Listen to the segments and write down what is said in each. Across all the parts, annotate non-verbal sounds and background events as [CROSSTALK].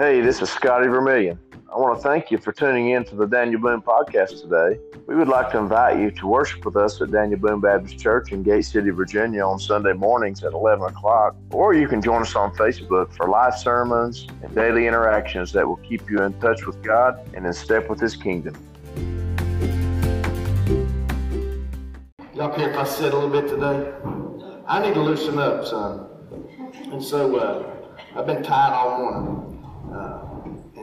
Hey, this is Scotty Vermillion. I want to thank you for tuning in to the Daniel Boone podcast today. We would like to invite you to worship with us at Daniel Boone Baptist Church in Gate City, Virginia on Sunday mornings at 11 o'clock, or you can join us on Facebook for live sermons and daily interactions that will keep you in touch with God and in step with His kingdom. Y'all if I sit a little bit today? I need to loosen up, son. And so uh, I've been tired all morning.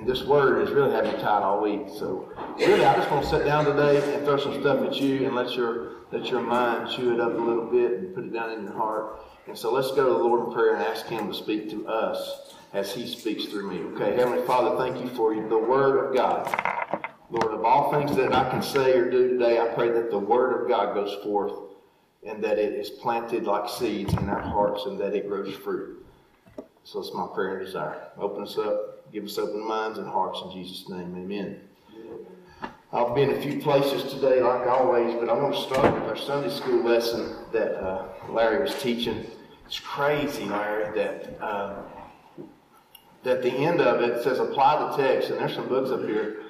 This word has really had me tired all week. So really, I just want to sit down today and throw some stuff at you and let your let your mind chew it up a little bit and put it down in your heart. And so let's go to the Lord in prayer and ask Him to speak to us as He speaks through me. Okay, Heavenly Father, thank you for the Word of God. Lord, of all things that I can say or do today, I pray that the Word of God goes forth and that it is planted like seeds in our hearts and that it grows fruit. So it's my prayer and desire. Open us up, give us open minds and hearts in Jesus' name. Amen. I've been a few places today, like always, but I'm going to start with our Sunday school lesson that uh, Larry was teaching. It's crazy, Larry, that uh, that the end of it says apply the text, and there's some books up here.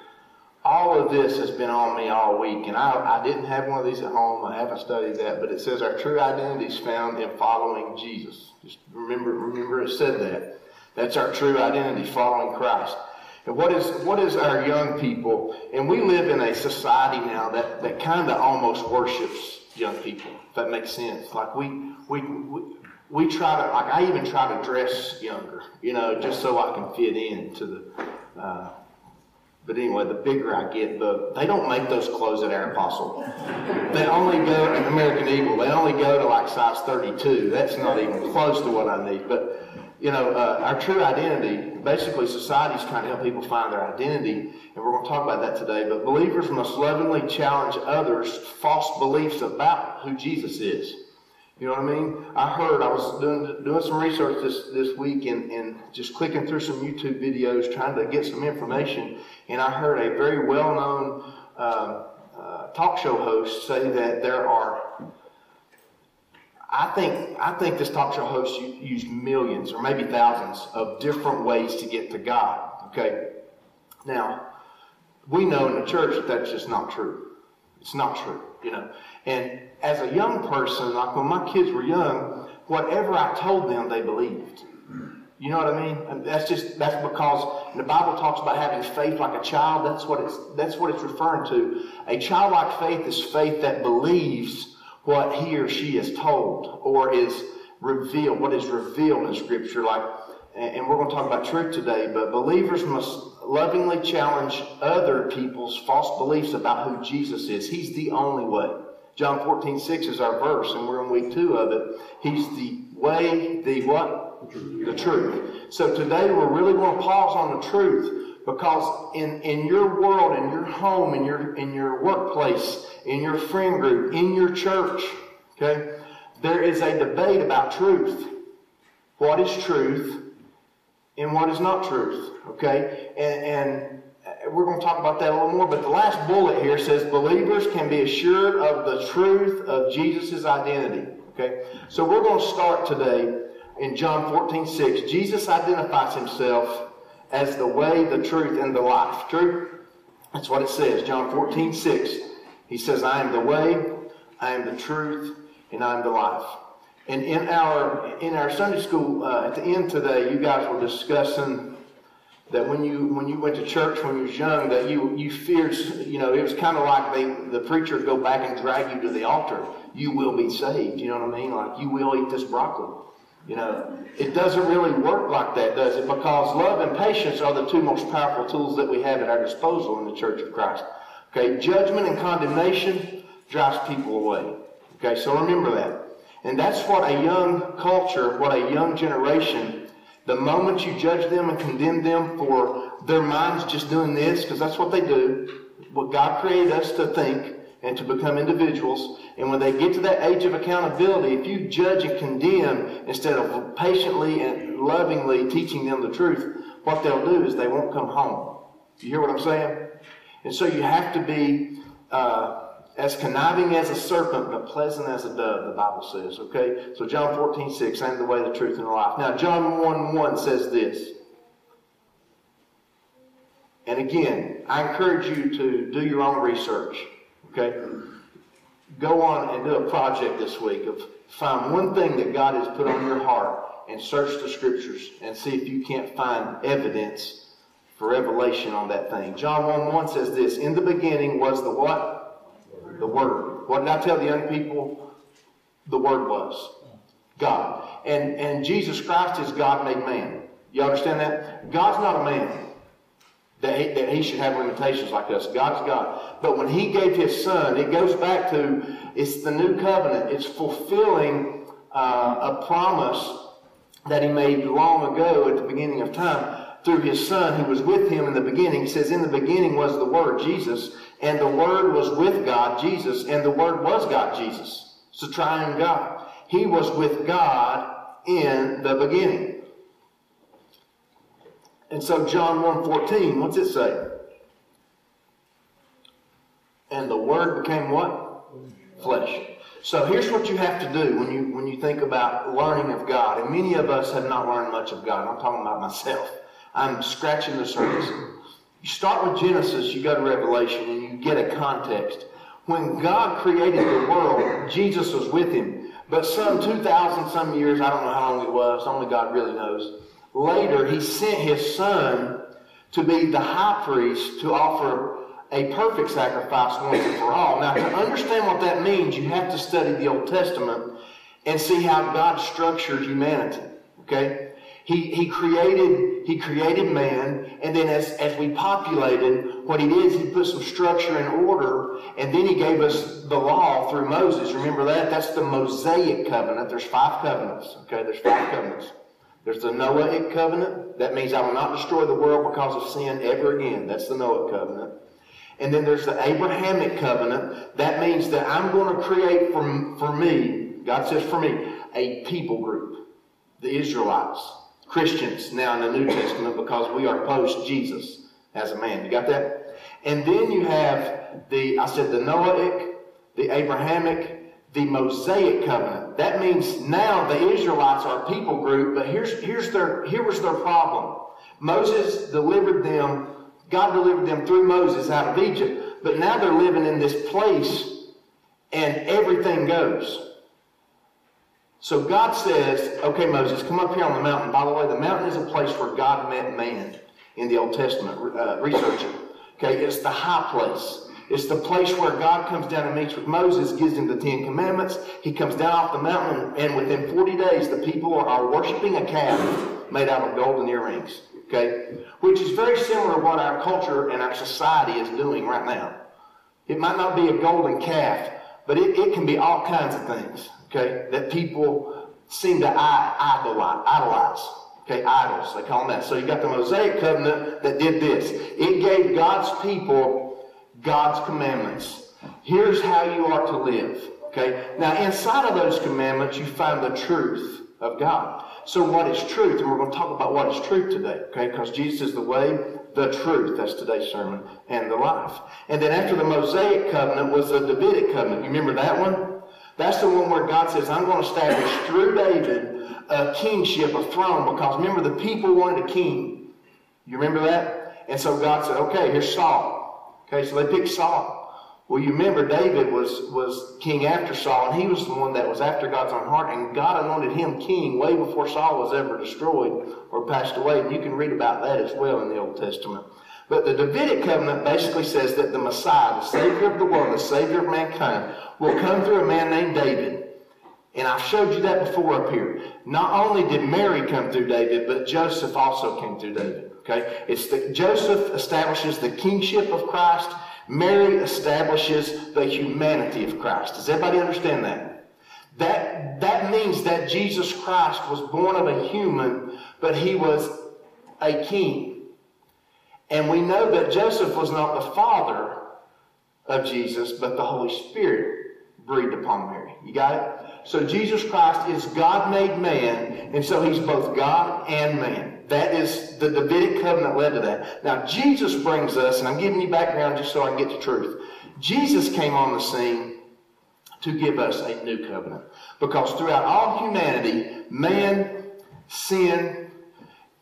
All of this has been on me all week, and I, I didn't have one of these at home. I haven't studied that, but it says our true identity is found in following Jesus. Just remember, remember it said that. That's our true identity, following Christ. And what is what is our young people? And we live in a society now that, that kind of almost worships young people. If that makes sense. Like we we, we we try to like I even try to dress younger, you know, just so I can fit in to the. Uh, but anyway, the bigger I get, the they don't make those clothes at Aeropostale. They only go in American Eagle. They only go to like size 32. That's not even close to what I need. But you know, uh, our true identity. Basically, society's trying to help people find their identity, and we're going to talk about that today. But believers must lovingly challenge others' false beliefs about who Jesus is. You know what I mean? I heard I was doing doing some research this this week and, and just clicking through some YouTube videos trying to get some information, and I heard a very well known um, uh, talk show host say that there are. I think I think this talk show host used millions or maybe thousands of different ways to get to God. Okay, now we know in the church that that's just not true. It's not true, you know. And as a young person, like when my kids were young, whatever I told them, they believed. You know what I mean? And that's just that's because the Bible talks about having faith like a child. That's what it's that's what it's referring to. A childlike faith is faith that believes what he or she is told or is revealed, what is revealed in Scripture. Like, and we're going to talk about truth today. But believers must lovingly challenge other people's false beliefs about who Jesus is. He's the only way. John 14, 6 is our verse, and we're in week two of it. He's the way, the what? The truth. The truth. So today we're really going to pause on the truth because in, in your world, in your home, in your in your workplace, in your friend group, in your church, okay, there is a debate about truth. What is truth and what is not truth? Okay? And, and uh, we're going to talk about that a little more, but the last bullet here says believers can be assured of the truth of Jesus' identity. Okay? So we're going to start today in John 14, 6. Jesus identifies himself as the way, the truth, and the life. True? That's what it says. John 14, 6. He says, I am the way, I am the truth, and I am the life. And in our in our Sunday school uh, at the end today, you guys were discussing that when you when you went to church when you was young that you you feared you know it was kind of like they the preacher would go back and drag you to the altar you will be saved you know what i mean like you will eat this broccoli you know it doesn't really work like that does it? Because love and patience are the two most powerful tools that we have at our disposal in the church of christ. Okay judgment and condemnation drives people away. Okay so remember that. And that's what a young culture what a young generation the moment you judge them and condemn them for their minds just doing this, because that's what they do, what God created us to think and to become individuals. And when they get to that age of accountability, if you judge and condemn instead of patiently and lovingly teaching them the truth, what they'll do is they won't come home. You hear what I'm saying? And so you have to be uh, as conniving as a serpent, but pleasant as a dove, the Bible says. Okay? So John 14, 6, I am the way, the truth, and the life. Now, John 1, 1 says this. And again, I encourage you to do your own research. Okay? Go on and do a project this week of find one thing that God has put on your heart and search the scriptures and see if you can't find evidence for revelation on that thing. John 1 1 says this In the beginning was the what? The Word. What did I tell the young people? The Word was God. And, and Jesus Christ is God made man. You understand that? God's not a man that he, that he should have limitations like us. God's God. But when he gave his son, it goes back to it's the new covenant. It's fulfilling uh, a promise that he made long ago at the beginning of time through his son who was with him in the beginning. He says, In the beginning was the Word, Jesus, and the Word was with God, Jesus, and the Word was God, Jesus. It's a triune God. He was with God in the beginning. And so John 1.14, what's it say? And the Word became what? Flesh. So here's what you have to do when you when you think about learning of God. And many of us have not learned much of God. I'm talking about myself. I'm scratching the surface. You start with Genesis, you go to Revelation, and you get a context. When God created the world, Jesus was with him. But some 2,000 some years, I don't know how long it was, only God really knows. Later, he sent his son to be the high priest to offer a perfect sacrifice once and for all. Now, to understand what that means, you have to study the Old Testament and see how God structured humanity. Okay? He, he created he created man, and then as, as we populated, what he did is he put some structure and order, and then he gave us the law through Moses. Remember that? That's the Mosaic covenant. There's five covenants. Okay, there's five covenants. There's the Noahic covenant. That means I will not destroy the world because of sin ever again. That's the Noahic covenant. And then there's the Abrahamic covenant. That means that I'm going to create for, for me, God says for me, a people group. The Israelites. Christians now in the New Testament because we are post Jesus as a man. You got that? And then you have the, I said the Noahic, the Abrahamic, the Mosaic covenant. That means now the Israelites are a people group, but here's, here's their, here was their problem. Moses delivered them God delivered them through Moses out of Egypt, but now they're living in this place and everything goes. So God says, okay, Moses, come up here on the mountain. By the way, the mountain is a place where God met man in the Old Testament. Uh, research it. Okay, it's the high place. It's the place where God comes down and meets with Moses, gives him the Ten Commandments. He comes down off the mountain, and within 40 days, the people are worshiping a calf made out of golden earrings. Okay? Which is very similar to what our culture and our society is doing right now. It might not be a golden calf, but it, it can be all kinds of things, okay, that people seem to idolize, idolize. Okay, idols, they call them that. So you got the Mosaic covenant that did this. It gave God's people God's commandments. Here's how you are to live. Okay? Now inside of those commandments you find the truth of God. So what is truth? And we're going to talk about what is truth today, okay? Because Jesus is the way, the truth. That's today's sermon, and the life. And then after the Mosaic covenant was the Davidic covenant. You remember that one? That's the one where God says, I'm going to establish through David a kingship, a throne, because remember the people wanted a king. You remember that? And so God said, okay, here's Saul. Okay, so they picked Saul. Well, you remember David was, was king after Saul, and he was the one that was after God's own heart, and God anointed him king way before Saul was ever destroyed or passed away. And you can read about that as well in the Old Testament. But the Davidic covenant basically says that the Messiah, the Savior of the world, the Savior of mankind, will come through a man named David. And I've showed you that before up here. Not only did Mary come through David, but Joseph also came through David. Okay? It's that Joseph establishes the kingship of Christ Mary establishes the humanity of Christ. Does everybody understand that? That, that means that Jesus Christ was born of a human, but he was a king. And we know that Joseph was not the father of Jesus, but the Holy Spirit breathed upon Mary. You got it? So Jesus Christ is God made man, and so he's both God and man. That is, the Davidic covenant led to that. Now, Jesus brings us, and I'm giving you background just so I can get to truth. Jesus came on the scene to give us a new covenant. Because throughout all humanity, man, sin,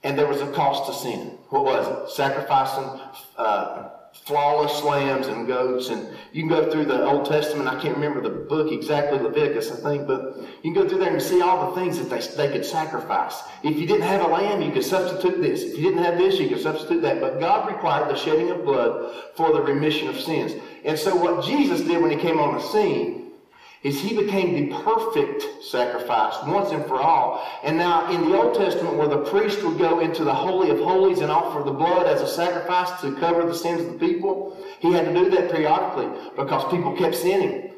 and there was a cost to sin. What was it? Sacrificing uh, flawless lambs and goats. And you can go through the Old Testament. I can't remember the book exactly, Leviticus, I think, but you can go through there and see all the things that they, they could sacrifice. If you didn't have a lamb, you could substitute this. If you didn't have this, you could substitute that. But God required the shedding of blood for the remission of sins. And so what Jesus did when he came on the scene is he became the perfect sacrifice once and for all. And now in the Old Testament where the priest would go into the Holy of Holies and offer the blood as a sacrifice to cover the sins of the people, he had to do that periodically because people kept sinning.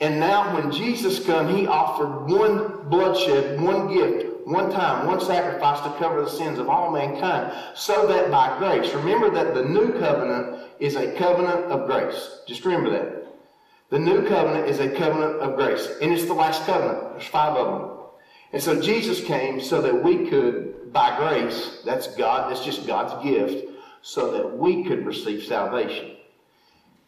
And now when Jesus came, he offered one bloodshed, one gift, one time, one sacrifice to cover the sins of all mankind, so that by grace, remember that the new covenant is a covenant of grace. Just remember that. The new covenant is a covenant of grace, and it's the last covenant. There's five of them. And so Jesus came so that we could, by grace, that's God, that's just God's gift, so that we could receive salvation.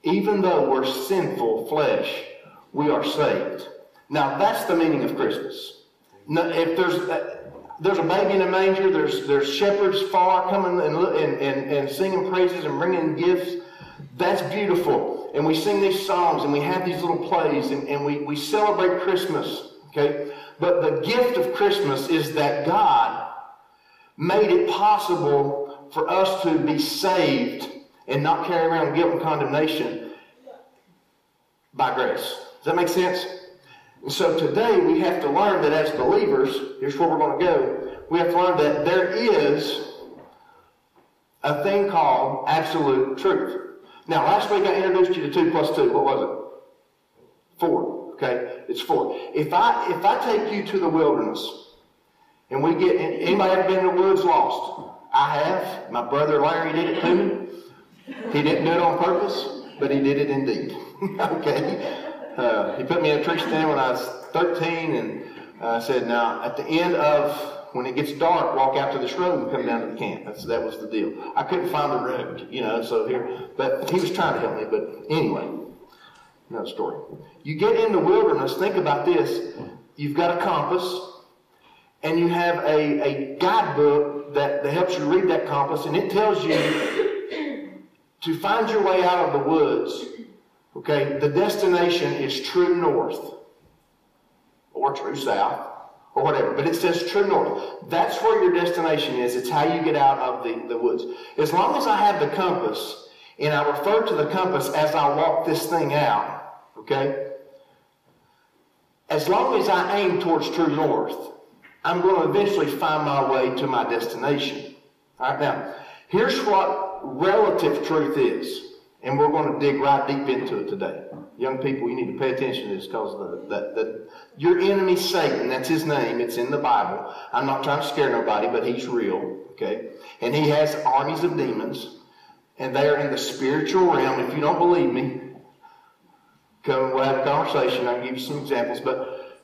Even though we're sinful flesh, we are saved. Now that's the meaning of Christmas. Now, if there's uh, there's a baby in a manger, there's there's shepherds far coming and, and, and, and singing praises and bringing gifts. That's beautiful and we sing these songs and we have these little plays and, and we, we celebrate Christmas. Okay? But the gift of Christmas is that God made it possible for us to be saved and not carry around guilt and condemnation by grace. Does that make sense? And so today we have to learn that as believers, here's where we're going to go. We have to learn that there is a thing called absolute truth. Now, last week I introduced you to 2 plus 2. What was it? 4. Okay? It's 4. If I, if I take you to the wilderness and we get, anybody ever been in the woods lost? I have. My brother Larry did it to me. He didn't do it on purpose, but he did it indeed. [LAUGHS] okay? Uh, he put me in a tree stand when I was 13 and uh, said, now, at the end of when it gets dark, walk out to this road and come down to the camp. That's, that was the deal. I couldn't find the road, you know, so here, but he was trying to help me. But anyway, another story. You get in the wilderness, think about this. You've got a compass, and you have a, a guidebook that, that helps you read that compass, and it tells you to find your way out of the woods. Okay, the destination is true north or true south or whatever. But it says true north. That's where your destination is. It's how you get out of the, the woods. As long as I have the compass, and I refer to the compass as I walk this thing out, okay? As long as I aim towards true north, I'm going to eventually find my way to my destination. All right, now, here's what relative truth is. And we're going to dig right deep into it today. Young people, you need to pay attention to this because the, the, the, your enemy, Satan, that's his name. It's in the Bible. I'm not trying to scare nobody, but he's real. Okay? And he has armies of demons. And they are in the spiritual realm. If you don't believe me, come we'll have a conversation. I'll give you some examples. But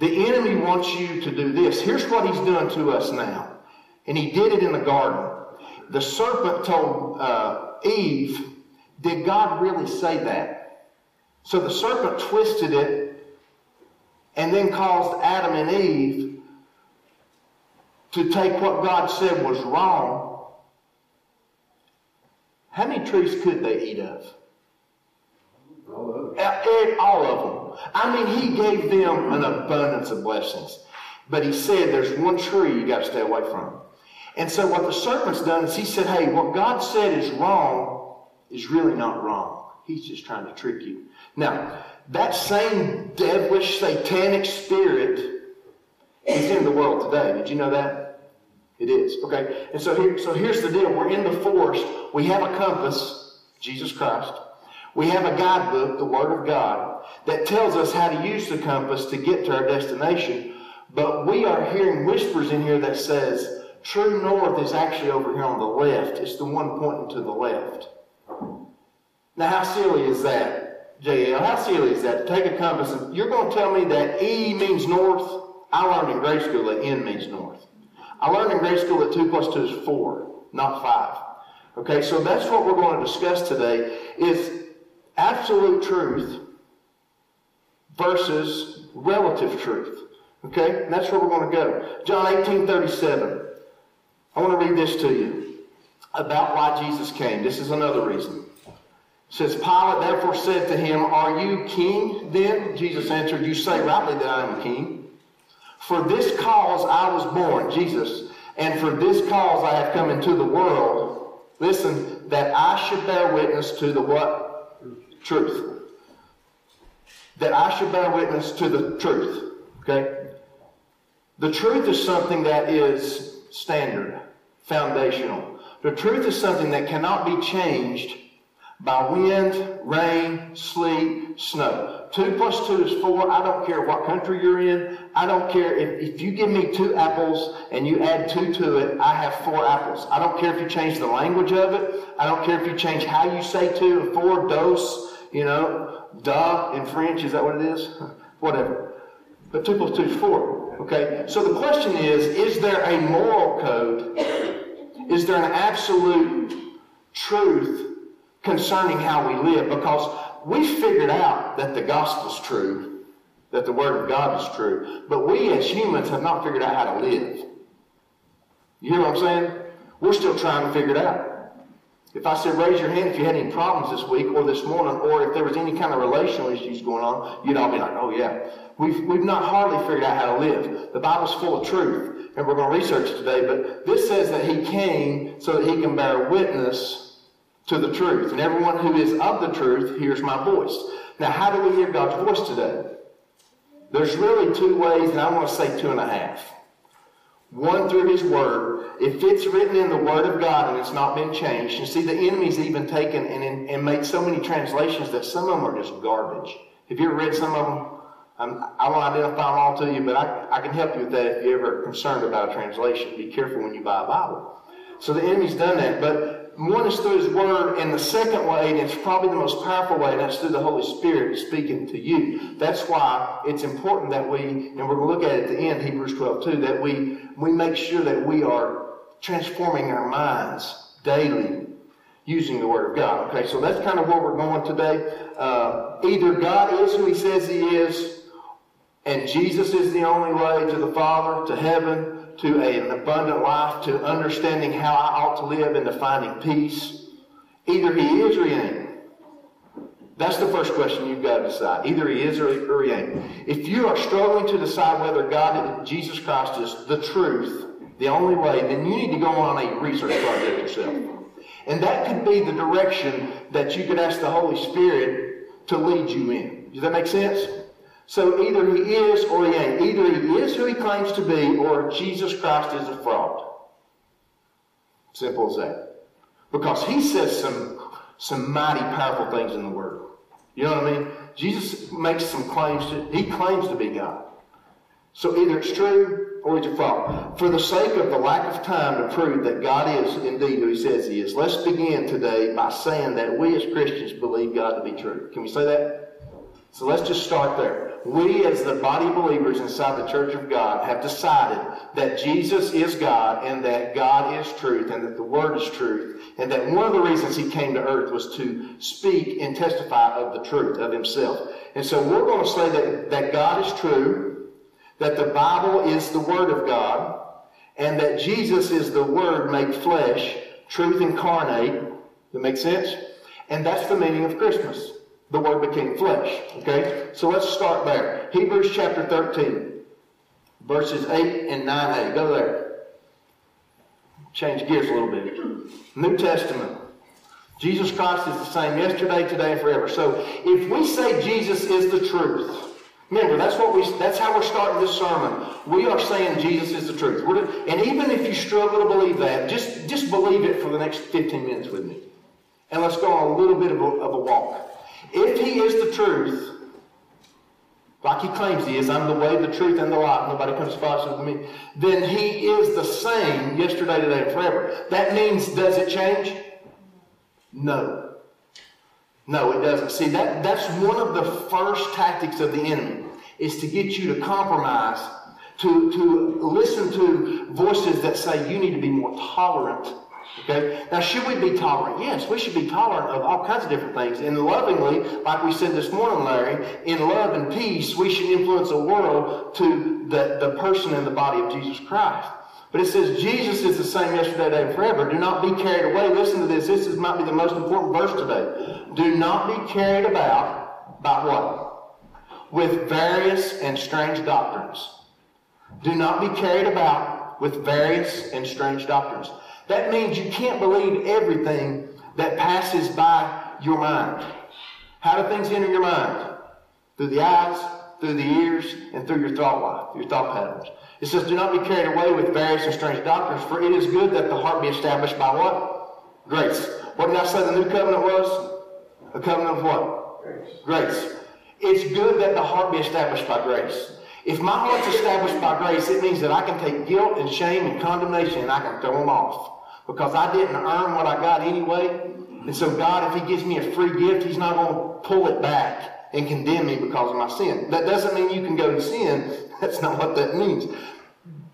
the enemy wants you to do this. Here's what he's doing to us now. And he did it in the garden. The serpent told uh, Eve, did God really say that? So the serpent twisted it and then caused Adam and Eve to take what God said was wrong. How many trees could they eat of? All of them. All of them. I mean, he gave them an abundance of blessings. But he said there's one tree you got to stay away from. And so what the serpent's done is he said, hey, what God said is wrong is really not wrong. He's just trying to trick you. Now, that same devilish, satanic spirit is in the world today. Did you know that? It is. Okay. And so here, so here's the deal. We're in the forest. We have a compass, Jesus Christ. We have a guidebook, the Word of God, that tells us how to use the compass to get to our destination. But we are hearing whispers in here that says, True north is actually over here on the left. It's the one pointing to the left. Now, how silly is that, JL? How silly is that? Take a compass and you're going to tell me that E means north? I learned in grade school that N means north. I learned in grade school that 2 plus 2 is 4, not 5. Okay, so that's what we're going to discuss today is absolute truth versus relative truth. Okay, and that's where we're going to go. John 18, 37. I want to read this to you about why Jesus came. This is another reason. It says, Pilate therefore said to him, Are you king then? Jesus answered, You say rightly that I am king. For this cause I was born, Jesus, and for this cause I have come into the world. Listen, that I should bear witness to the what? Truth. That I should bear witness to the truth. Okay? The truth is something that is standard, foundational. The truth is something that cannot be changed by wind, rain, sleet, snow. Two plus two is four. I don't care what country you're in. I don't care if, if you give me two apples and you add two to it, I have four apples. I don't care if you change the language of it. I don't care if you change how you say two four, dos, you know, da in French. Is that what it is? [LAUGHS] Whatever. But two plus two is four. Okay? So the question is, is there a moral code? Is there an absolute truth concerning how we live because we figured out that the gospel's true, that the word of God is true, but we as humans have not figured out how to live. You hear what I'm saying? We're still trying to figure it out. If I said raise your hand if you had any problems this week or this morning, or if there was any kind of relational issues going on, you'd all be like, oh yeah. We've, we've not hardly figured out how to live. The Bible's full of truth, and we're going to research it today, but this says that he came so that he can bear witness to the truth. And everyone who is of the truth hears my voice. Now, how do we hear God's voice today? There's really two ways, and I want to say two and a half. One through His Word. If it's written in the Word of God and it's not been changed, you see, the enemy's even taken and, and made so many translations that some of them are just garbage. Have you ever read some of them? I won't identify them all to you, but I, I can help you with that if you're ever concerned about a translation. Be careful when you buy a Bible. So the enemy's done that. But one is through His Word, and the second way, and it's probably the most powerful way, and that's through the Holy Spirit speaking to you. That's why it's important that we, and we're going to look at it at the end, Hebrews 12 too, that we, we make sure that we are transforming our minds daily using the Word of God. Okay, so that's kind of where we're going today. Uh, either God is who He says He is, and Jesus is the only way to the Father, to heaven, to a, an abundant life, to understanding how I ought to live and to finding peace. Either he is or he ain't. That's the first question you've got to decide. Either he is or, he ain't. If you are struggling to decide whether God, Jesus Christ, is the truth, the only way, then you need to go on a research project yourself. And that could be the direction that you could ask the Holy Spirit to lead you in. Does that make sense? So either he is or he ain't. Either he is who he claims to be or Jesus Christ is a fraud. Simple as that. Because he says some, some mighty powerful things in the Word. You know what I mean? Jesus makes some claims. To, he claims to be God. So either it's true or it's a fraud. For the sake of the lack of time to prove that God is indeed who he says he is, let's begin today by saying that we as Christians believe God to be true. Can we say that? So let's just start there we as the body believers inside the church of God have decided that Jesus is God and that God is truth and that the Word is truth and that one of the reasons He came to earth was to speak and testify of the truth of Himself. And so we're going to say that, that God is true, that the Bible is the Word of God, and that Jesus is the Word made flesh, truth incarnate. That makes sense? And that's the meaning of Christmas the Word became flesh. Okay? So let's start there. Hebrews chapter 13, verses 8 and 9a. Go there. Change gears a little bit. New Testament. Jesus Christ is the same yesterday, today, and forever. So if we say Jesus is the truth, remember that's what we that's how we're starting this sermon. We are saying Jesus is the truth. and even if you struggle to believe that, just just believe it for the next 15 minutes with me. And let's go on a little bit of a, of a walk. If he is the truth, like he claims he is, I'm the way, the truth, and the life, nobody comes faster than me, then he is the same yesterday, today, and forever. That means, does it change? No. No, it doesn't. See, that, that's one of the first tactics of the enemy, is to get you to compromise, to, to listen to voices that say you need to be more tolerant Okay? Now, should we be tolerant? Yes, we should be tolerant of all kinds of different things. And lovingly, like we said this morning, Larry, in love and peace, we should influence the world to the, the person in the body of Jesus Christ. But it says Jesus is the same yesterday, today, and forever. Do not be carried away. Listen to this. This is, might be the most important verse today. Do not be carried about by what? With various and strange doctrines. Do not be carried about with various and strange doctrines. That means you can't believe everything that passes by your mind. How do things enter your mind? Through the eyes, through the ears, and through your thought life, your thought patterns. It says, Do not be carried away with various and strange doctrines, for it is good that the heart be established by what? Grace. What did I say the new covenant was? A covenant of what? Grace. Grace. It's good that the heart be established by grace. If my heart's established by grace, it means that I can take guilt and shame and condemnation and I can throw them off. Because I didn't earn what I got anyway. And so God, if He gives me a free gift, He's not going to pull it back and condemn me because of my sin. That doesn't mean you can go to sin. [LAUGHS] That's not what that means.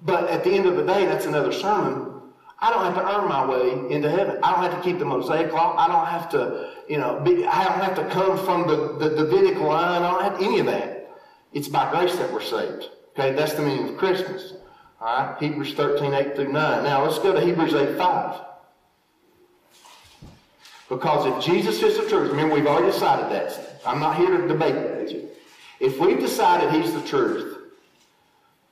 But at the end of the day, that's another sermon. I don't have to earn my way into heaven. I don't have to keep the Mosaic law. I don't have to, you know, be, I don't have to come from the, the Davidic line. I don't have any of that. It's by grace that we're saved. Okay, that's the meaning of Christmas. All right, Hebrews 13, 8 through 9. Now let's go to Hebrews 8, 5. Because if Jesus is the truth, remember we've already decided that. I'm not here to debate that with you. If we've decided he's the truth,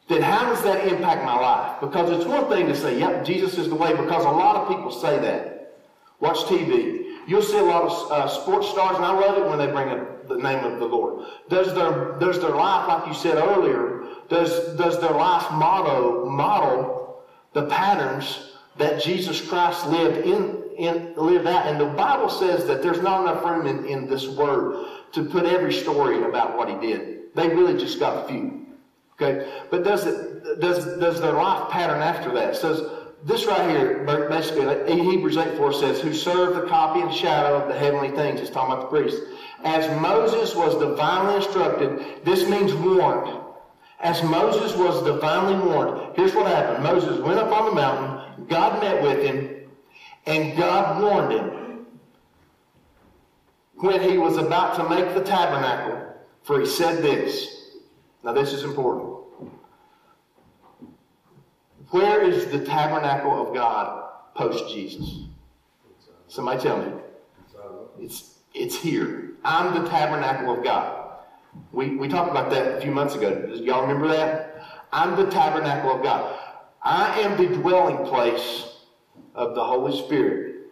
then how does that impact my life? Because it's one thing to say, yep, Jesus is the way, because a lot of people say that. Watch TV. You'll see a lot of uh, sports stars, and I love it when they bring up the name of the Lord. Does their does their life, like you said earlier, does does their life motto model the patterns that Jesus Christ lived in, in lived out? And the Bible says that there's not enough room in, in this word to put every story about what he did. They really just got a few. Okay, but does it does does their life pattern after that? It says this right here, basically, Hebrews 8 4 says, Who serve the copy and shadow of the heavenly things. It's talking about the priest. As Moses was divinely instructed, this means warned. As Moses was divinely warned, here's what happened. Moses went up on the mountain, God met with him, and God warned him when he was about to make the tabernacle, for he said this. Now, this is important. Where is the tabernacle of God post Jesus? Somebody tell me. It's, it's here. I'm the tabernacle of God. We, we talked about that a few months ago. Y'all remember that? I'm the tabernacle of God. I am the dwelling place of the Holy Spirit.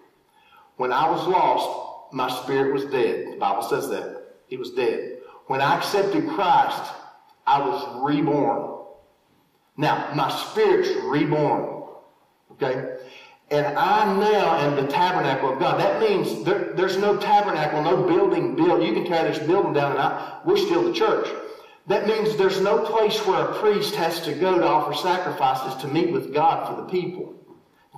When I was lost, my spirit was dead. The Bible says that. It was dead. When I accepted Christ, I was reborn. Now, my spirit's reborn. Okay? And I now am the tabernacle of God. That means there, there's no tabernacle, no building built. You can tear this building down and I, we're still the church. That means there's no place where a priest has to go to offer sacrifices to meet with God for the people.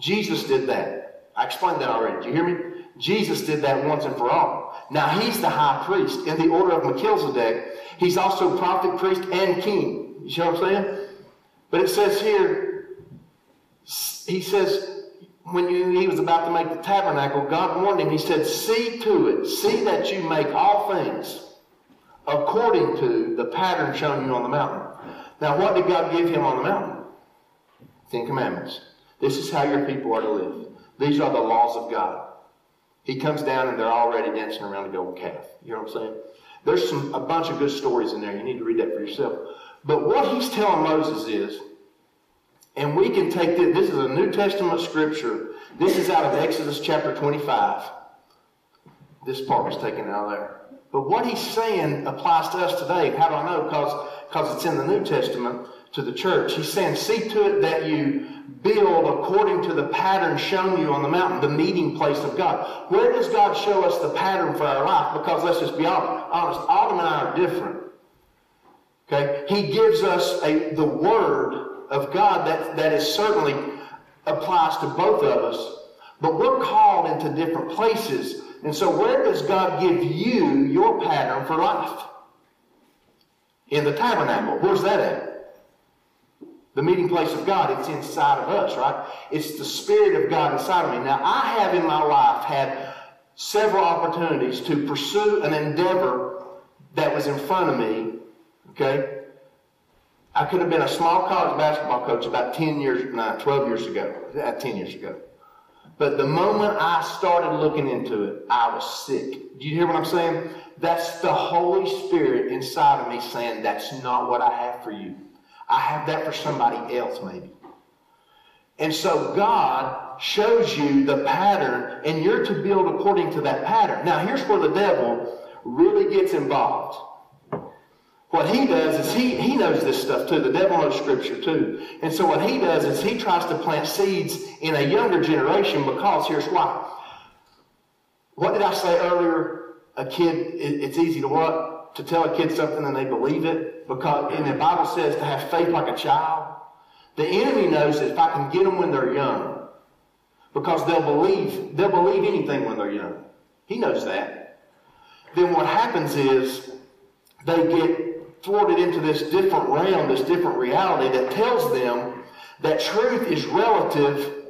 Jesus did that. I explained that already. Did you hear me? Jesus did that once and for all. Now he's the high priest in the order of Melchizedek. He's also prophet, priest, and king. You see what I'm saying? But it says here, he says, when you, he was about to make the tabernacle, God warned him, he said, See to it, see that you make all things according to the pattern shown you on the mountain. Now, what did God give him on the mountain? Ten commandments. This is how your people are to live. These are the laws of God. He comes down and they're already dancing around the golden calf. You know what I'm saying? There's some a bunch of good stories in there. You need to read that for yourself. But what he's telling Moses is, and we can take this, this is a New Testament scripture. This is out of Exodus chapter 25. This part was taken out of there. But what he's saying applies to us today. How do I know? Because because it's in the New Testament to the church. He's saying, see to it that you build according to the pattern shown you on the mountain, the meeting place of God. Where does God show us the pattern for our life? Because let's just be honest, Autumn and I are different. Okay? He gives us a, the word of God that, that is certainly applies to both of us, but we're called into different places. And so where does God give you your pattern for life? In the tabernacle. Where's that at? The meeting place of God. It's inside of us, right? It's the Spirit of God inside of me. Now, I have in my life had several opportunities to pursue an endeavor that was in front of me Okay? I could have been a small college basketball coach about 10 years, no, 12 years ago, uh, 10 years ago. But the moment I started looking into it, I was sick. Do you hear what I'm saying? That's the Holy Spirit inside of me saying, that's not what I have for you. I have that for somebody else, maybe. And so God shows you the pattern, and you're to build according to that pattern. Now, here's where the devil really gets involved. What he does is he, he knows this stuff too. The devil knows scripture too. And so what he does is he tries to plant seeds in a younger generation because here's why. What did I say earlier? A kid, it's easy to what? To tell a kid something and they believe it. Because, and the Bible says to have faith like a child. The enemy knows that if I can get them when they're young, because they'll believe, they'll believe anything when they're young. He knows that. Then what happens is they get thwarted into this different realm, this different reality that tells them that truth is relative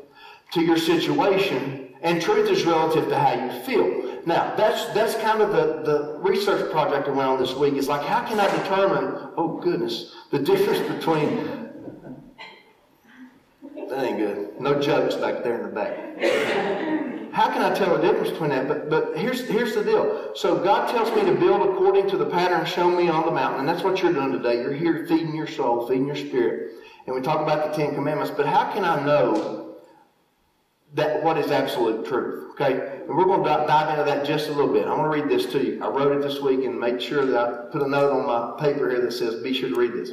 to your situation and truth is relative to how you feel. Now, that's that's kind of the, the research project around this week. Is like, how can I determine, oh goodness, the difference between that ain't good. No jokes back there in the back. How can I tell the difference between that? But, but here's, here's the deal. So God tells me to build according to the pattern shown me on the mountain. And that's what you're doing today. You're here feeding your soul, feeding your spirit. And we talk about the Ten Commandments. But how can I know that what is absolute truth? Okay? And we're going to dive into that just a little bit. I want to read this to you. I wrote it this week and made sure that I put a note on my paper here that says, be sure to read this.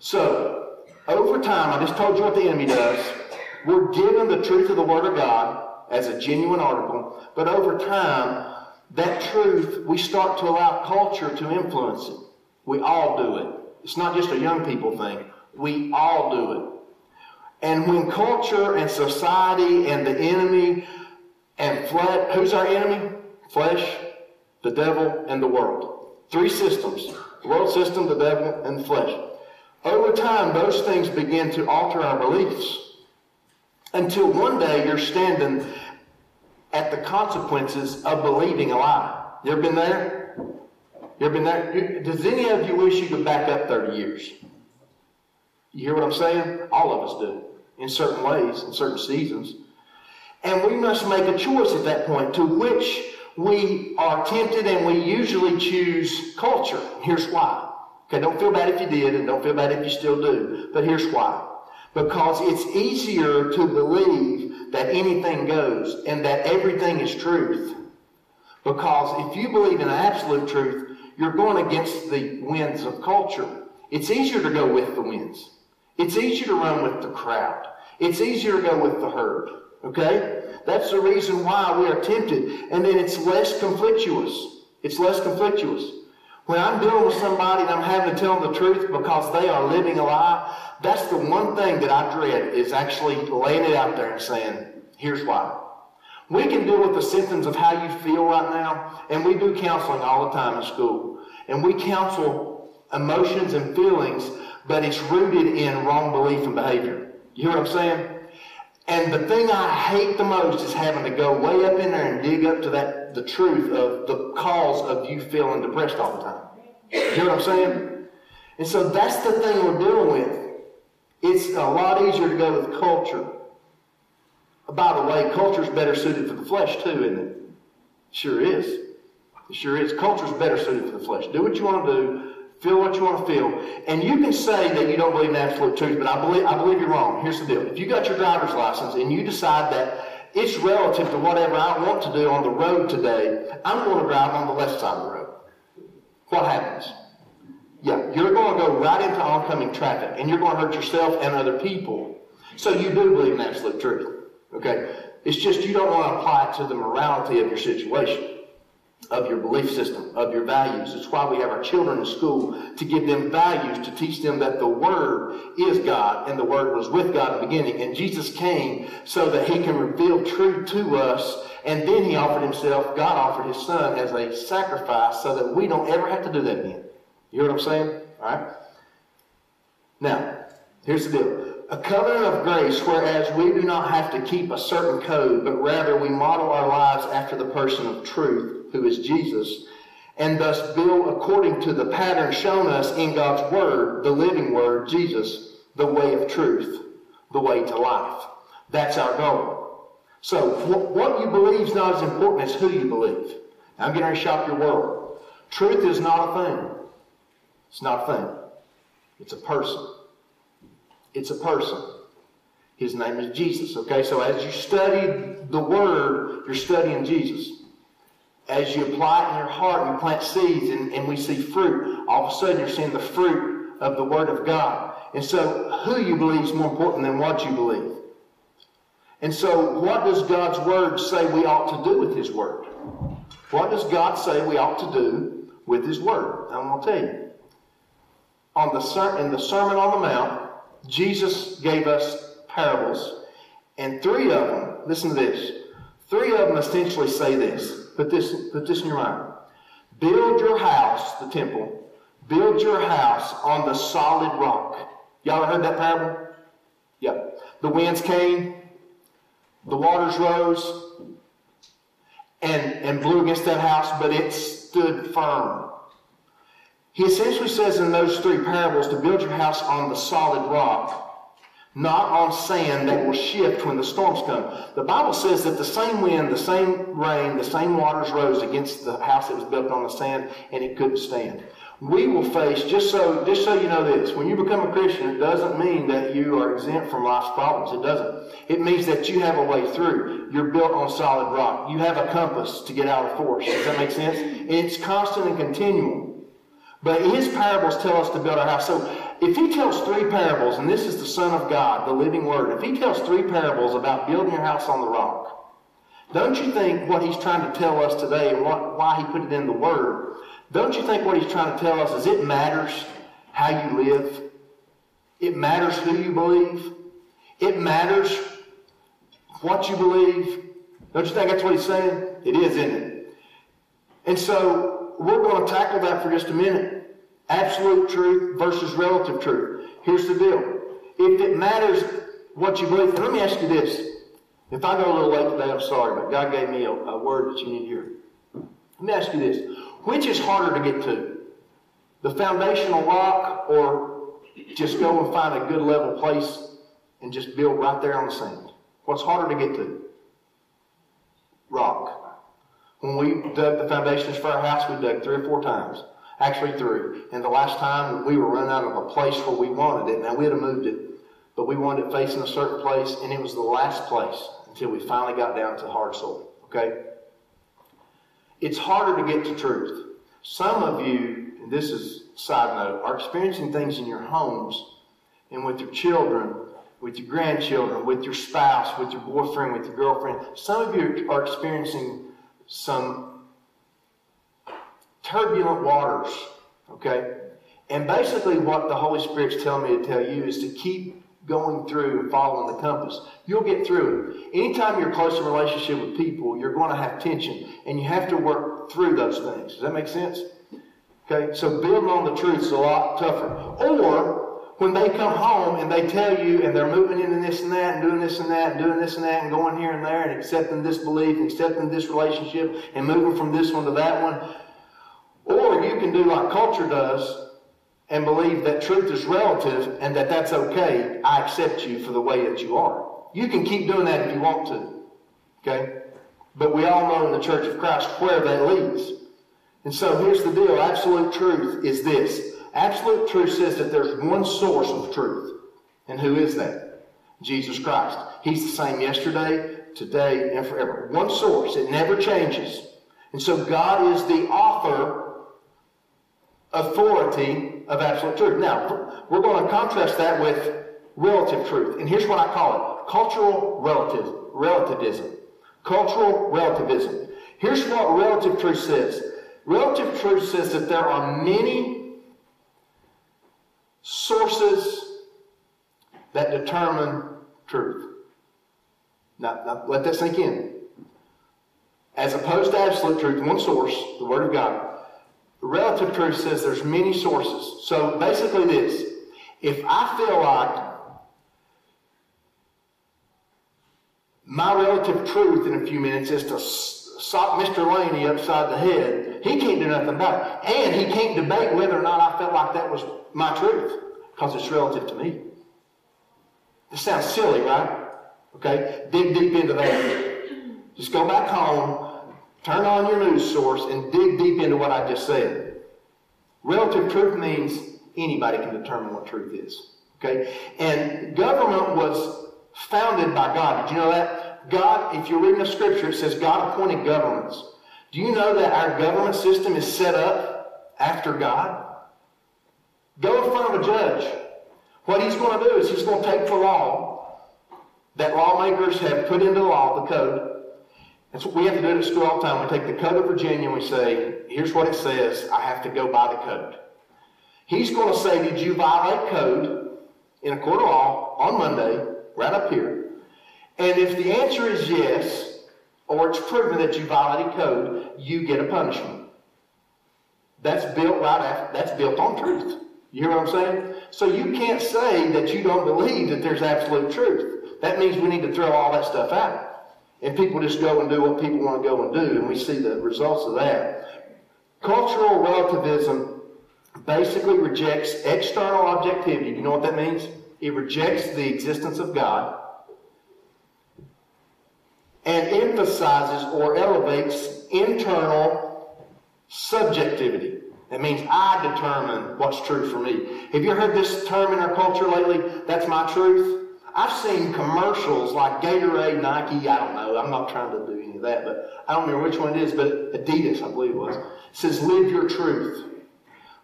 So, over time, I just told you what the enemy does. We're given the truth of the Word of God as a genuine article, but over time, that truth, we start to allow culture to influence it. We all do it. It's not just a young people thing. We all do it. And when culture and society and the enemy and flesh, who's our enemy? Flesh, the devil, and the world. Three systems. The world system, the devil, and flesh. Over time, those things begin to alter our beliefs until one day you're standing at the consequences of believing a lie. You ever been there? You ever been there? Does any of you wish you could back up 30 years? You hear what I'm saying? All of us do, in certain ways, in certain seasons. And we must make a choice at that point to which we are tempted and we usually choose culture. Here's why. Okay, don't feel bad if you did, and don't feel bad if you still do. But here's why. Because it's easier to believe that anything goes and that everything is truth. Because if you believe in absolute truth, you're going against the winds of culture. It's easier to go with the winds. It's easier to run with the crowd. It's easier to go with the herd. Okay? That's the reason why we are tempted. And then it's less conflictuous. It's less conflictuous. When I'm dealing with somebody and I'm having to tell them the truth because they are living a lie, that's the one thing that I dread is actually laying it out there and saying, here's why. We can deal with the symptoms of how you feel right now, and we do counseling all the time in school. And we counsel emotions and feelings, but it's rooted in wrong belief and behavior. You hear what I'm saying? And the thing I hate the most is having to go way up in there and dig up to that the truth of the cause of you feeling depressed all the time. You know what I'm saying? And so that's the thing we're dealing with. It's a lot easier to go with culture. By the way, culture's better suited for the flesh too, isn't it? Sure is. It sure is. Culture's better suited for the flesh. Do what you want to do. Feel what you want to feel. And you can say that you don't believe in absolute truth, but I believe, I believe you're wrong. Here's the deal. If you got your driver's license and you decide that it's relative to whatever I want to do on the road today, I'm going to drive on the left side of the road. What happens? Yeah, you're going to go right into oncoming traffic and you're going to hurt yourself and other people. So you do believe in absolute truth. Okay? It's just you don't want to apply it to the morality of your situation of your belief system, of your values. It's why we have our children in school to give them values, to teach them that the Word is God and the Word was with God in the beginning. And Jesus came so that He can reveal truth to us. And then He offered Himself, God offered His Son as a sacrifice so that we don't ever have to do that again. You hear what I'm saying? All right? Now, here's the deal a covenant of grace, whereas we do not have to keep a certain code, but rather we model our lives after the person of truth, who is Jesus. and thus build according to the pattern shown us in God's Word, the living Word, Jesus, the way of truth, the way to life. That's our goal. So, what you believe is not as important as who you believe. I'm getting ready to shop your world. Truth is not a thing. It's not a thing. It's a person. It's a person. His name is Jesus. Okay, so as you study the Word, you're studying Jesus as you apply it in your heart, you plant seeds and, and we see fruit. All of a sudden, you're seeing the fruit of the Word of God. And so, who you believe is more important than what you believe. And so, what does God's Word say we ought to do with His Word? What does God say we ought to do with His Word? I'm going to tell you. On the, in the Sermon on the Mount, Jesus gave us parables, and three of them, listen to this, three of them essentially say this. Put this, put this in your mind. Build your house, the temple, build your house on the solid rock. Y'all heard that parable? Yep. The winds came, the waters rose, and, and blew against that house, but it stood firm. He essentially says in those three parables to build your house on the solid rock not on sand that will shift when the storms come. The Bible says that the same wind, the same rain, the same waters rose against the house that was built on the sand and it couldn't stand. We will face, just so, just so you know this, when you become a Christian, it doesn't mean that you are exempt from life's problems. It doesn't. It means that you have a way through. You're built on solid rock. You have a compass to get out of force. Does that make sense? It's constant and continual. But his parables tell us to build our house. So if he tells three parables, and this is the Son of God, the living Word, if he tells three parables about building your house on the rock, don't you think what he's trying to tell us today and what, why he put it in the Word, don't you think what he's trying to tell us is it matters how you live? It matters who you believe. It matters what you believe. Don't you think that's what he's saying? It is, isn't it? And so we're going to tackle that for just a minute. Absolute truth versus relative truth. Here's the deal. If it matters what you believe, let me ask you this. If I go a little late today, I'm sorry, but God gave me a, a word that you need to hear. Let me ask you this. Which is harder to get to? The foundational rock or just go and find a good level place and just build right there on the sand? What's harder to get to? Rock. When we dug the foundations for our house, we dug three or four times. Actually, three. And the last time we were running out of a place where we wanted it. Now, we'd have moved it, but we wanted it facing a certain place, and it was the last place until we finally got down to hard soil. Okay? It's harder to get to truth. Some of you, and this is side note, are experiencing things in your homes and with your children, with your grandchildren, with your spouse, with your boyfriend, with your girlfriend. Some of you are experiencing some turbulent waters. Okay? And basically, what the Holy Spirit's telling me to tell you is to keep going through and following the compass. You'll get through it. Anytime you're close in relationship with people, you're going to have tension, and you have to work through those things. Does that make sense? Okay, so building on the truth is a lot tougher. Or when they come home and they tell you, and they're moving into this and that, and doing this and that, and doing this and that, and going here and there, and accepting this belief, and accepting this relationship, and moving from this one to that one, or you can do like culture does and believe that truth is relative and that that's okay. I accept you for the way that you are. You can keep doing that if you want to. Okay? But we all know in the Church of Christ where that leads. And so here's the deal. Absolute truth is this. Absolute truth says that there's one source of truth. And who is that? Jesus Christ. He's the same yesterday, today, and forever. One source. It never changes. And so God is the author authority of absolute truth. Now, we're going to contrast that with relative truth. And here's what I call it cultural relative, relativism. Cultural relativism. Here's what relative truth says relative truth says that there are many sources that determine truth. Now, now, let that sink in. As opposed to absolute truth, one source, the Word of God, relative truth says there's many sources. So basically this, if I feel like my relative truth in a few minutes is to sock Mr. Laney upside the head. He can't do nothing about it. And he can't debate whether or not I felt like that was my truth because it's relative to me. This sounds silly, right? Okay? Dig deep into that. Just go back home, turn on your news source, and dig deep into what I just said. Relative truth means anybody can determine what truth is. Okay? And government was founded by God. Did you know that? God, if you're reading the scripture, it says God appointed governments. Do you know that our government system is set up after God? Go in front of a judge. What he's going to do is he's going to take the law that lawmakers have put into law, the code. That's what we have to do at school all the time. We take the code of Virginia and we say, here's what it says. I have to go by the code. He's going to say, did you violate code in a court of law on Monday, right up here? And if the answer is yes, or it's proven that you violated code, you get a punishment. That's built right after, that's built on truth. You hear what I'm saying? So you can't say that you don't believe that there's absolute truth. That means we need to throw all that stuff out. And people just go and do what people want to go and do, and we see the results of that. Cultural relativism basically rejects external objectivity. You know what that means? It rejects the existence of God and emphasizes or elevates internal subjectivity. That means I determine what's true for me. Have you heard this term in our culture lately? That's my truth. I've seen commercials like Gatorade, Nike, I don't know. I'm not trying to do any of that, but I don't remember which one it is, but Adidas, I believe it was. Says, live your truth.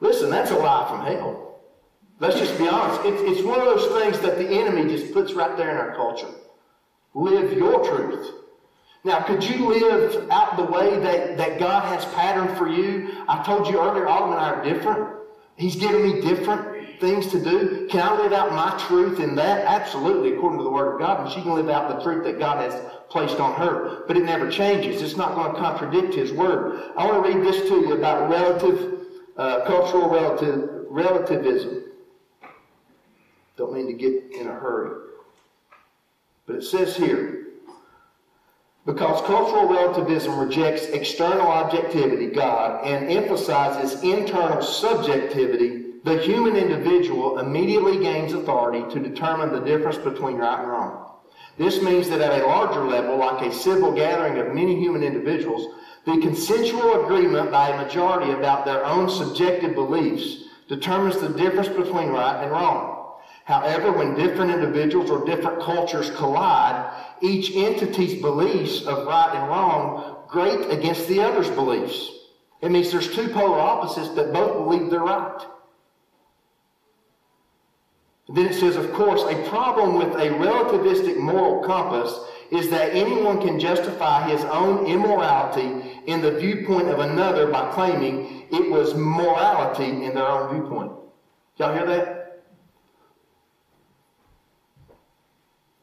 Listen, that's a lie from hell. Let's just be honest. It's, it's one of those things that the enemy just puts right there in our culture. Live your truth. Now, could you live out the way that, that God has patterned for you? I told you earlier, Autumn and I are different. He's given me different things to do. Can I live out my truth in that? Absolutely, according to the Word of God. And she can live out the truth that God has placed on her. But it never changes. It's not going to contradict His Word. I want to read this to you about relative, uh, cultural relative, relativism. Don't mean to get in a hurry. But it says here, because cultural relativism rejects external objectivity, God, and emphasizes internal subjectivity, the human individual immediately gains authority to determine the difference between right and wrong. This means that at a larger level, like a civil gathering of many human individuals, the consensual agreement by a majority about their own subjective beliefs determines the difference between right and wrong. However, when different individuals or different cultures collide, each entity's beliefs of right and wrong grate against the other's beliefs. It means there's two polar opposites that both believe they're right. Then it says, of course, a problem with a relativistic moral compass is that anyone can justify his own immorality in the viewpoint of another by claiming it was morality in their own viewpoint. Y'all hear that?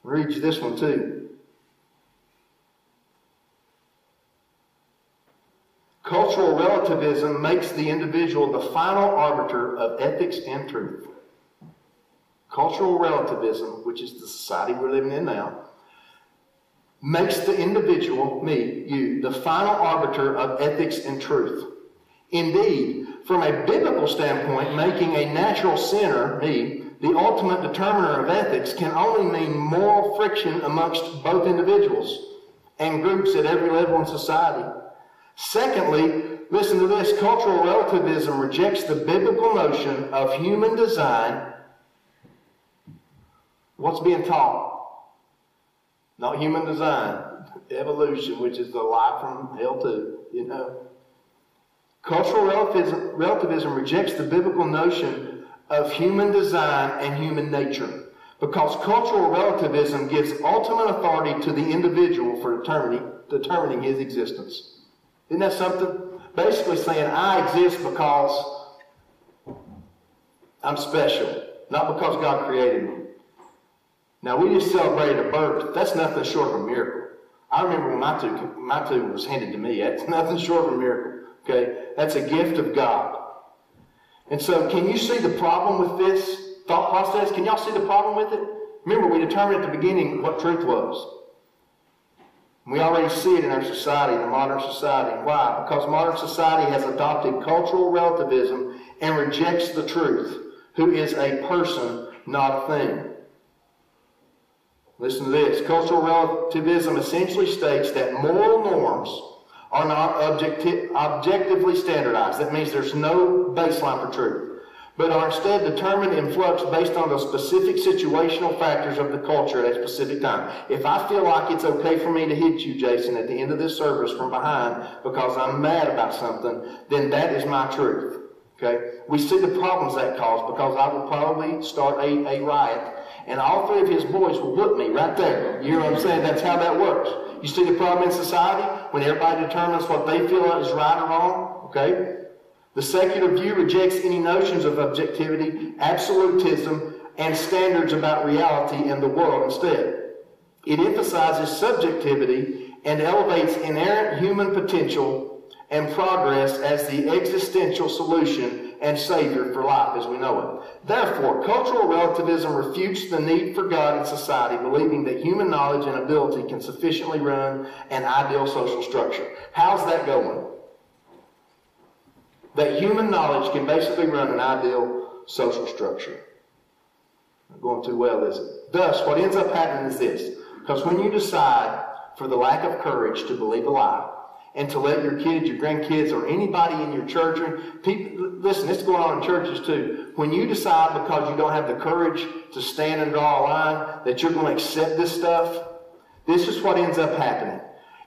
read you this one too. Cultural relativism makes the individual the final arbiter of ethics and truth. Cultural relativism, which is the society we're living in now, makes the individual, me, you, the final arbiter of ethics and truth. Indeed, from a biblical standpoint, making a natural sinner, me, the ultimate determiner of ethics can only mean moral friction amongst both individuals and groups at every level in society. Secondly, listen to this cultural relativism rejects the biblical notion of human design. What's being taught? Not human design, evolution, which is the lie from hell too, you know. Cultural relativism, relativism rejects the biblical notion of human design and human nature. Because cultural relativism gives ultimate authority to the individual for determining, determining his existence. Isn't that something? Basically saying, I exist because I'm special, not because God created me. Now, we just celebrated a birth. That's nothing short of a miracle. I remember when my tooth, my tooth was handed to me. That's [LAUGHS] nothing short of a miracle. Okay? That's a gift of God. And so, can you see the problem with this thought process? Can y'all see the problem with it? Remember, we determined at the beginning what truth was. We already see it in our society, in the modern society. Why? Because modern society has adopted cultural relativism and rejects the truth, who is a person, not a thing. Listen to this. Cultural relativism essentially states that moral norms are not objecti- objectively standardized. That means there's no baseline for truth but are instead determined in flux based on the specific situational factors of the culture at a specific time. If I feel like it's okay for me to hit you, Jason, at the end of this service from behind because I'm mad about something, then that is my truth. Okay? We see the problems that cause because I will probably start a, a riot and all three of his boys will whip me right there. You know what I'm saying? That's how that works. You see the problem in society when everybody determines what they feel is right or wrong? Okay? The secular view rejects any notions of objectivity, absolutism, and standards about reality and the world instead. It emphasizes subjectivity and elevates inherent human potential and progress as the existential solution and savior for life as we know it. Therefore, cultural relativism refutes the need for God in society, believing that human knowledge and ability can sufficiently run an ideal social structure. How's that going? that human knowledge can basically run an ideal social structure. Not going too well, is it? Thus, what ends up happening is this. Because when you decide, for the lack of courage, to believe a lie, and to let your kids, your grandkids, or anybody in your church, people, listen, this is going on in churches too. When you decide because you don't have the courage to stand and draw a line that you're going to accept this stuff, this is what ends up happening.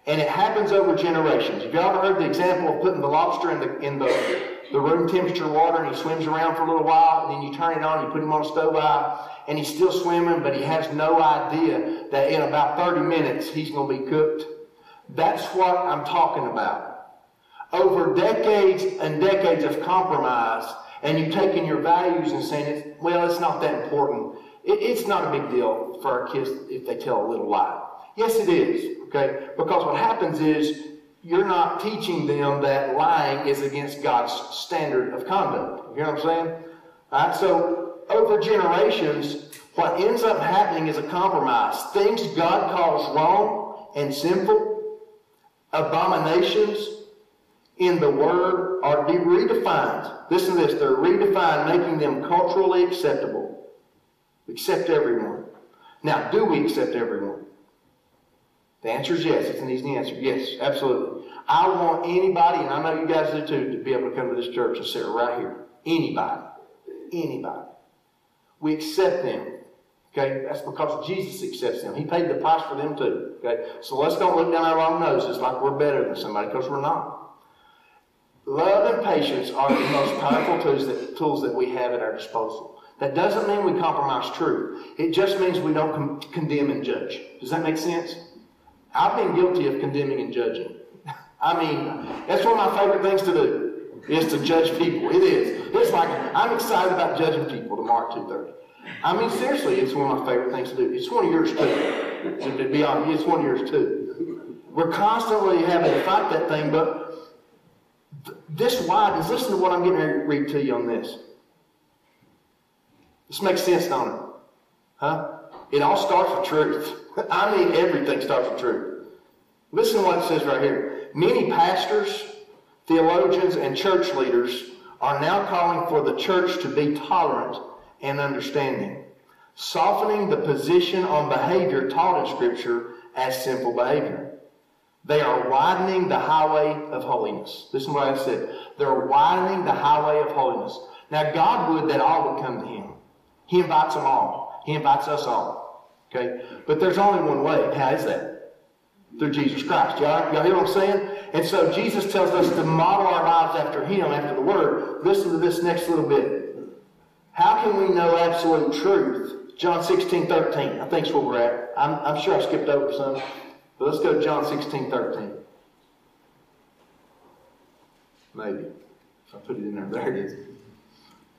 And it happens over generations. Have you ever heard the example of putting the lobster in the, in the, the room temperature water and he swims around for a little while and then you turn it on, you put him on a stove eye and he's still swimming, but he has no idea that in about 30 minutes he's going to be cooked? That's what I'm talking about. Over decades and decades of compromise and you taking your values and saying, it's, well, it's not that important. It, it's not a big deal for our kids if they tell a little lie. Yes, it is. Okay? Because what happens is you're not teaching them that lying is against God's standard of conduct. You know what I'm saying? All right? So over generations, what ends up happening is a compromise. Things God calls wrong and sinful, abominations in the Word are redefined. Listen to this. They're redefined, making them culturally acceptable. Accept everyone. Now, do we accept everyone? The answer is yes. It's an easy answer. Yes, absolutely. I want anybody, and I know you guys do too, to be able to come to this church and sit right here. Anybody. Anybody. We accept them. Okay? That's because Jesus accepts them. He paid the price for them too. Okay? So let's don't look down our own noses like we're better than somebody because we're not. Love and patience are the most powerful tools that, tools that we have at our disposal. That doesn't mean we compromise truth. It just means we don't condemn and judge. Does that make sense? I've been guilty of condemning and judging. [LAUGHS] I mean, that's one of my favorite things to do, is to judge people. It is. It's like, I'm excited about judging people tomorrow at 2.30. I mean, seriously, it's one of my favorite things to do. It's one of yours too. To be honest, it's one of yours too. We're constantly having to fight that thing, but this widens. Listen to what I'm getting ready to read to you on this. This makes sense, don't it? Huh? It all starts with truth. [LAUGHS] I mean, everything starts with truth. Listen to what it says right here. Many pastors, theologians, and church leaders are now calling for the church to be tolerant and understanding, softening the position on behavior taught in Scripture as simple behavior. They are widening the highway of holiness. Listen to what I said. They're widening the highway of holiness. Now, God would that all would come to Him. He invites them all. He invites us all. Okay? But there's only one way. How is that? Through Jesus Christ. Y'all, y'all hear what I'm saying? And so Jesus tells us to model our lives after Him, after the Word. Listen to this next little bit. How can we know absolute truth? John 16, 13. I think that's where we're at. I'm, I'm sure I skipped over some. But let's go to John 16, 13. Maybe. I put it in there, there it is.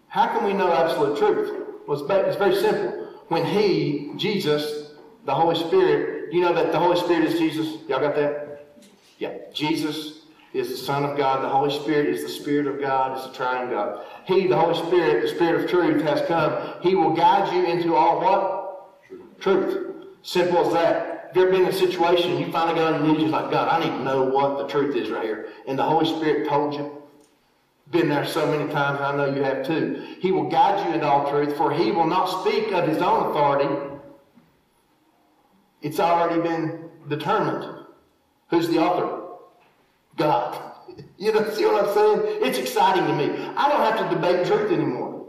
How can we know absolute truth? Well, it's very simple when He, Jesus, the Holy Spirit, you know that the Holy Spirit is Jesus? Y'all got that? Yeah. Jesus is the Son of God. The Holy Spirit is the Spirit of God. It's the triune God. He, the Holy Spirit, the Spirit of truth, has come. He will guide you into all what? Truth. Simple as that. have you ever been in a situation you finally got on your knees, you're like, God, I need to know what the truth is right here. And the Holy Spirit told you. Been there so many times, I know you have too. He will guide you into all truth, for he will not speak of his own authority. It's already been determined. Who's the author? God. You know, see what I'm saying? It's exciting to me. I don't have to debate truth anymore.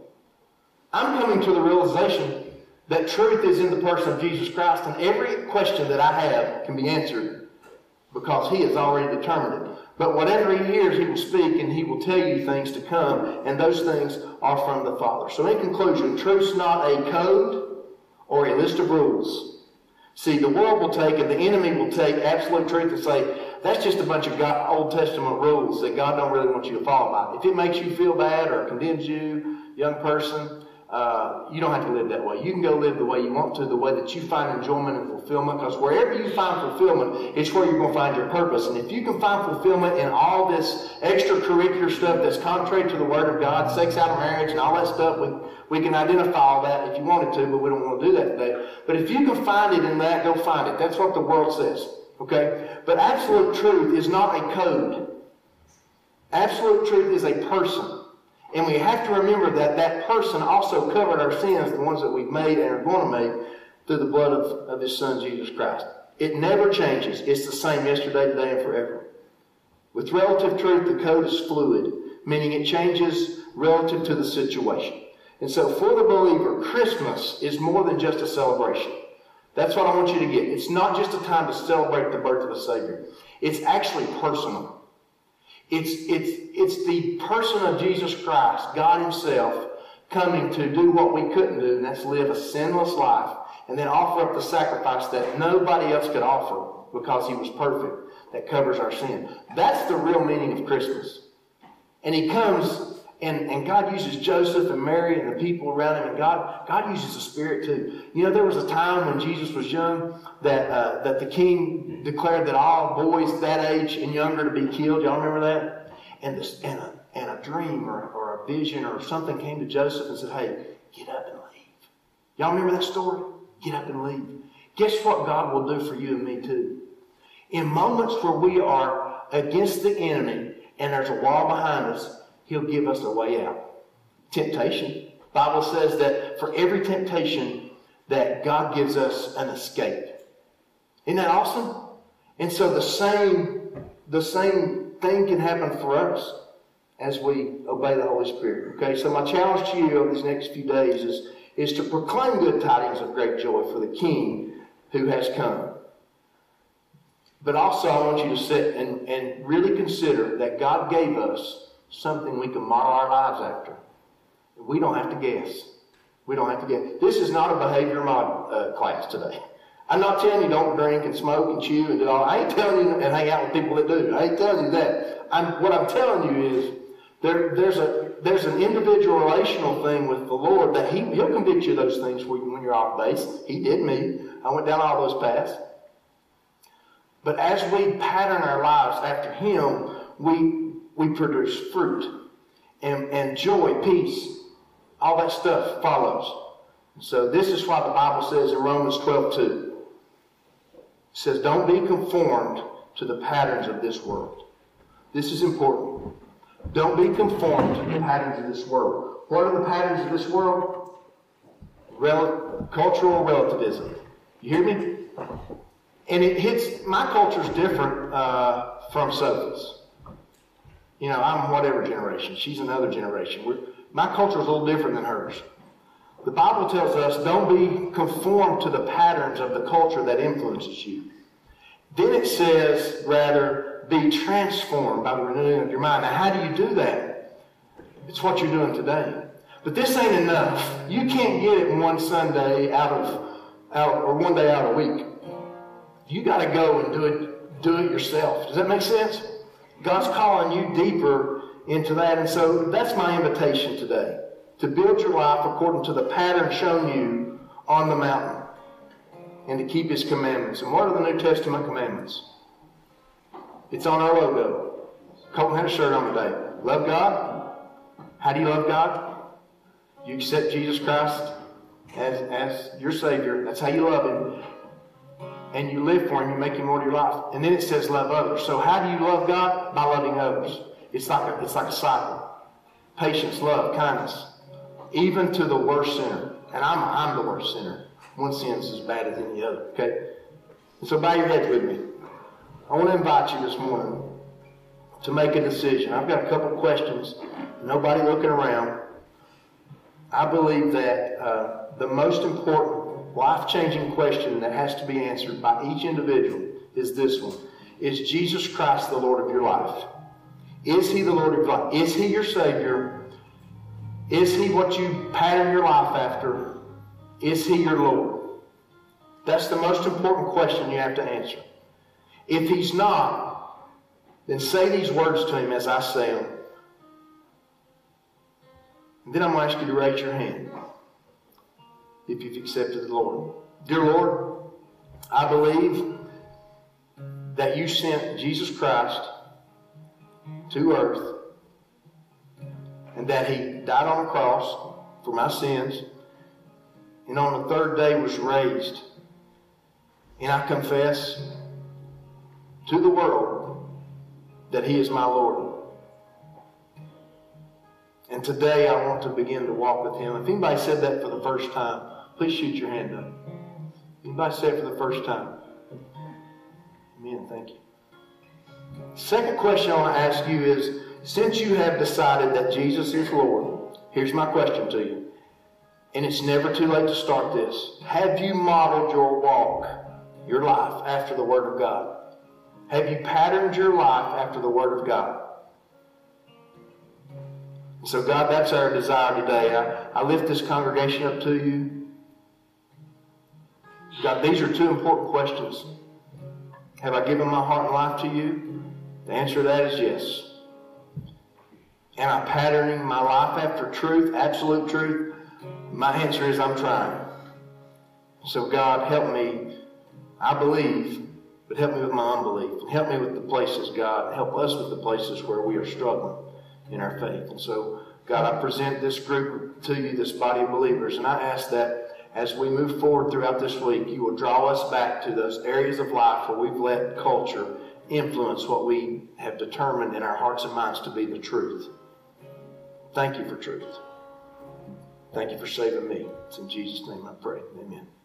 I'm coming to the realization that truth is in the person of Jesus Christ, and every question that I have can be answered because He has already determined it. But whatever He hears, He will speak, and He will tell you things to come, and those things are from the Father. So, in conclusion, truth's not a code or a list of rules. See, the world will take and the enemy will take absolute truth and say, that's just a bunch of God, Old Testament rules that God don't really want you to follow by. If it makes you feel bad or condemns you, young person, uh, you don't have to live that way. You can go live the way you want to, the way that you find enjoyment and fulfillment, because wherever you find fulfillment, it's where you're going to find your purpose. And if you can find fulfillment in all this extracurricular stuff that's contrary to the Word of God, sex out of marriage and all that stuff, we, we can identify all that if you wanted to, but we don't want to do that today. But if you can find it in that, go find it. That's what the world says. Okay? But absolute truth is not a code. Absolute truth is a person. And we have to remember that that person also covered our sins, the ones that we've made and are going to make, through the blood of, of his son, Jesus Christ. It never changes. It's the same yesterday, today, and forever. With relative truth, the code is fluid, meaning it changes relative to the situation. And so for the believer, Christmas is more than just a celebration. That's what I want you to get. It's not just a time to celebrate the birth of a Savior. It's actually personal. It's, it's, it's the person of Jesus Christ, God Himself, coming to do what we couldn't do, and that's live a sinless life, and then offer up the sacrifice that nobody else could offer because He was perfect, that covers our sin. That's the real meaning of Christmas. And He comes and, and God uses Joseph and Mary and the people around him, and God, God uses the Spirit too. You know, there was a time when Jesus was young that, uh, that the king declared that all boys that age and younger to be killed. Y'all remember that? And, this, and, a, and a dream or, or a vision or something came to Joseph and said, hey, get up and leave. Y'all remember that story? Get up and leave. Guess what God will do for you and me too? In moments where we are against the enemy and there's a wall behind us, He'll give us a way out. Temptation. Bible says that for every temptation that God gives us an escape. Isn't that awesome? And so the same, the same thing can happen for us as we obey the Holy Spirit. Okay, so my challenge to you over these next few days is, is to proclaim good tidings of great joy for the King who has come. But also I want you to sit and, and really consider that God gave us something we can model our lives after. We don't have to guess. We don't have to guess. This is not a behavior model uh, class today. I'm not telling you don't drink and smoke and chew and do all. I ain't telling you and hang out with people that do. I ain't telling you that. I'm, what I'm telling you is there, there's a there's an individual relational thing with the Lord that He He'll convict you of those things when, when you're off base. He did me. I went down all those paths. But as we pattern our lives after Him, we we produce fruit. And, and joy, peace, all that stuff follows. So this is why the Bible says in Romans 12, 2. It says, don't be conformed to the patterns of this world. This is important. Don't be conformed to the patterns of this world. What are the patterns of this world? Rel- cultural relativism. You hear me? And it hits, my culture's different uh, from Sophie's. You know, I'm whatever generation. She's another generation. We're, my culture is a little different than hers. The Bible tells us don't be conformed to the patterns of the culture that influences you. Then it says, rather, be transformed by the renewing of your mind. Now, how do you do that? It's what you're doing today. But this ain't enough. You can't get it one Sunday out of, out, or one day out of a week. You got to go and do it, do it yourself. Does that make sense? God's calling you deeper into that. And so that's my invitation today to build your life according to the pattern shown you on the mountain and to keep his commandments. And what are the New Testament commandments? It's on our logo. Colton had a shirt on today. Love God. How do you love God? You accept Jesus Christ as, as your Savior. That's how you love Him. And you live for Him, you make Him Lord of your life. And then it says love others. So how do you love God? By loving others. It's like a, it's like a cycle. Patience, love, kindness. Even to the worst sinner. And I'm, I'm the worst sinner. One sin's as bad as any other. Okay? And so bow your heads with me. I want to invite you this morning to make a decision. I've got a couple questions. Nobody looking around. I believe that uh, the most important life-changing question that has to be answered by each individual is this one. Is Jesus Christ the Lord of your life? Is he the Lord of your life? Is he your Savior? Is he what you pattern your life after? Is he your Lord? That's the most important question you have to answer. If he's not, then say these words to him as I say them. And then I'm going to ask you to raise your hand if you've accepted the Lord. Dear Lord, I believe that you sent Jesus Christ to earth and that he died on a cross for my sins and on the third day was raised. And I confess to the world that he is my Lord. And today I want to begin to walk with him. If anybody said that for the first time, please shoot your hand up. Anybody say it for the first time? Amen. Thank you. Second question I want to ask you is since you have decided that Jesus is Lord, here's my question to you. And it's never too late to start this. Have you modeled your walk, your life, after the Word of God? Have you patterned your life after the Word of God? So, God, that's our desire today. I, I lift this congregation up to you. God, these are two important questions. Have I given my heart and life to you? The answer to that is yes. Am I patterning my life after truth, absolute truth? My answer is I'm trying. So, God, help me. I believe, but help me with my unbelief. Help me with the places, God. Help us with the places where we are struggling in our faith. And so, God, I present this group to you, this body of believers, and I ask that as we move forward throughout this week, you will draw us back to those areas of life where we've let culture influence what we have determined in our hearts and minds to be the truth. Thank you for truth. Thank you for saving me. It's in Jesus' name I pray. Amen.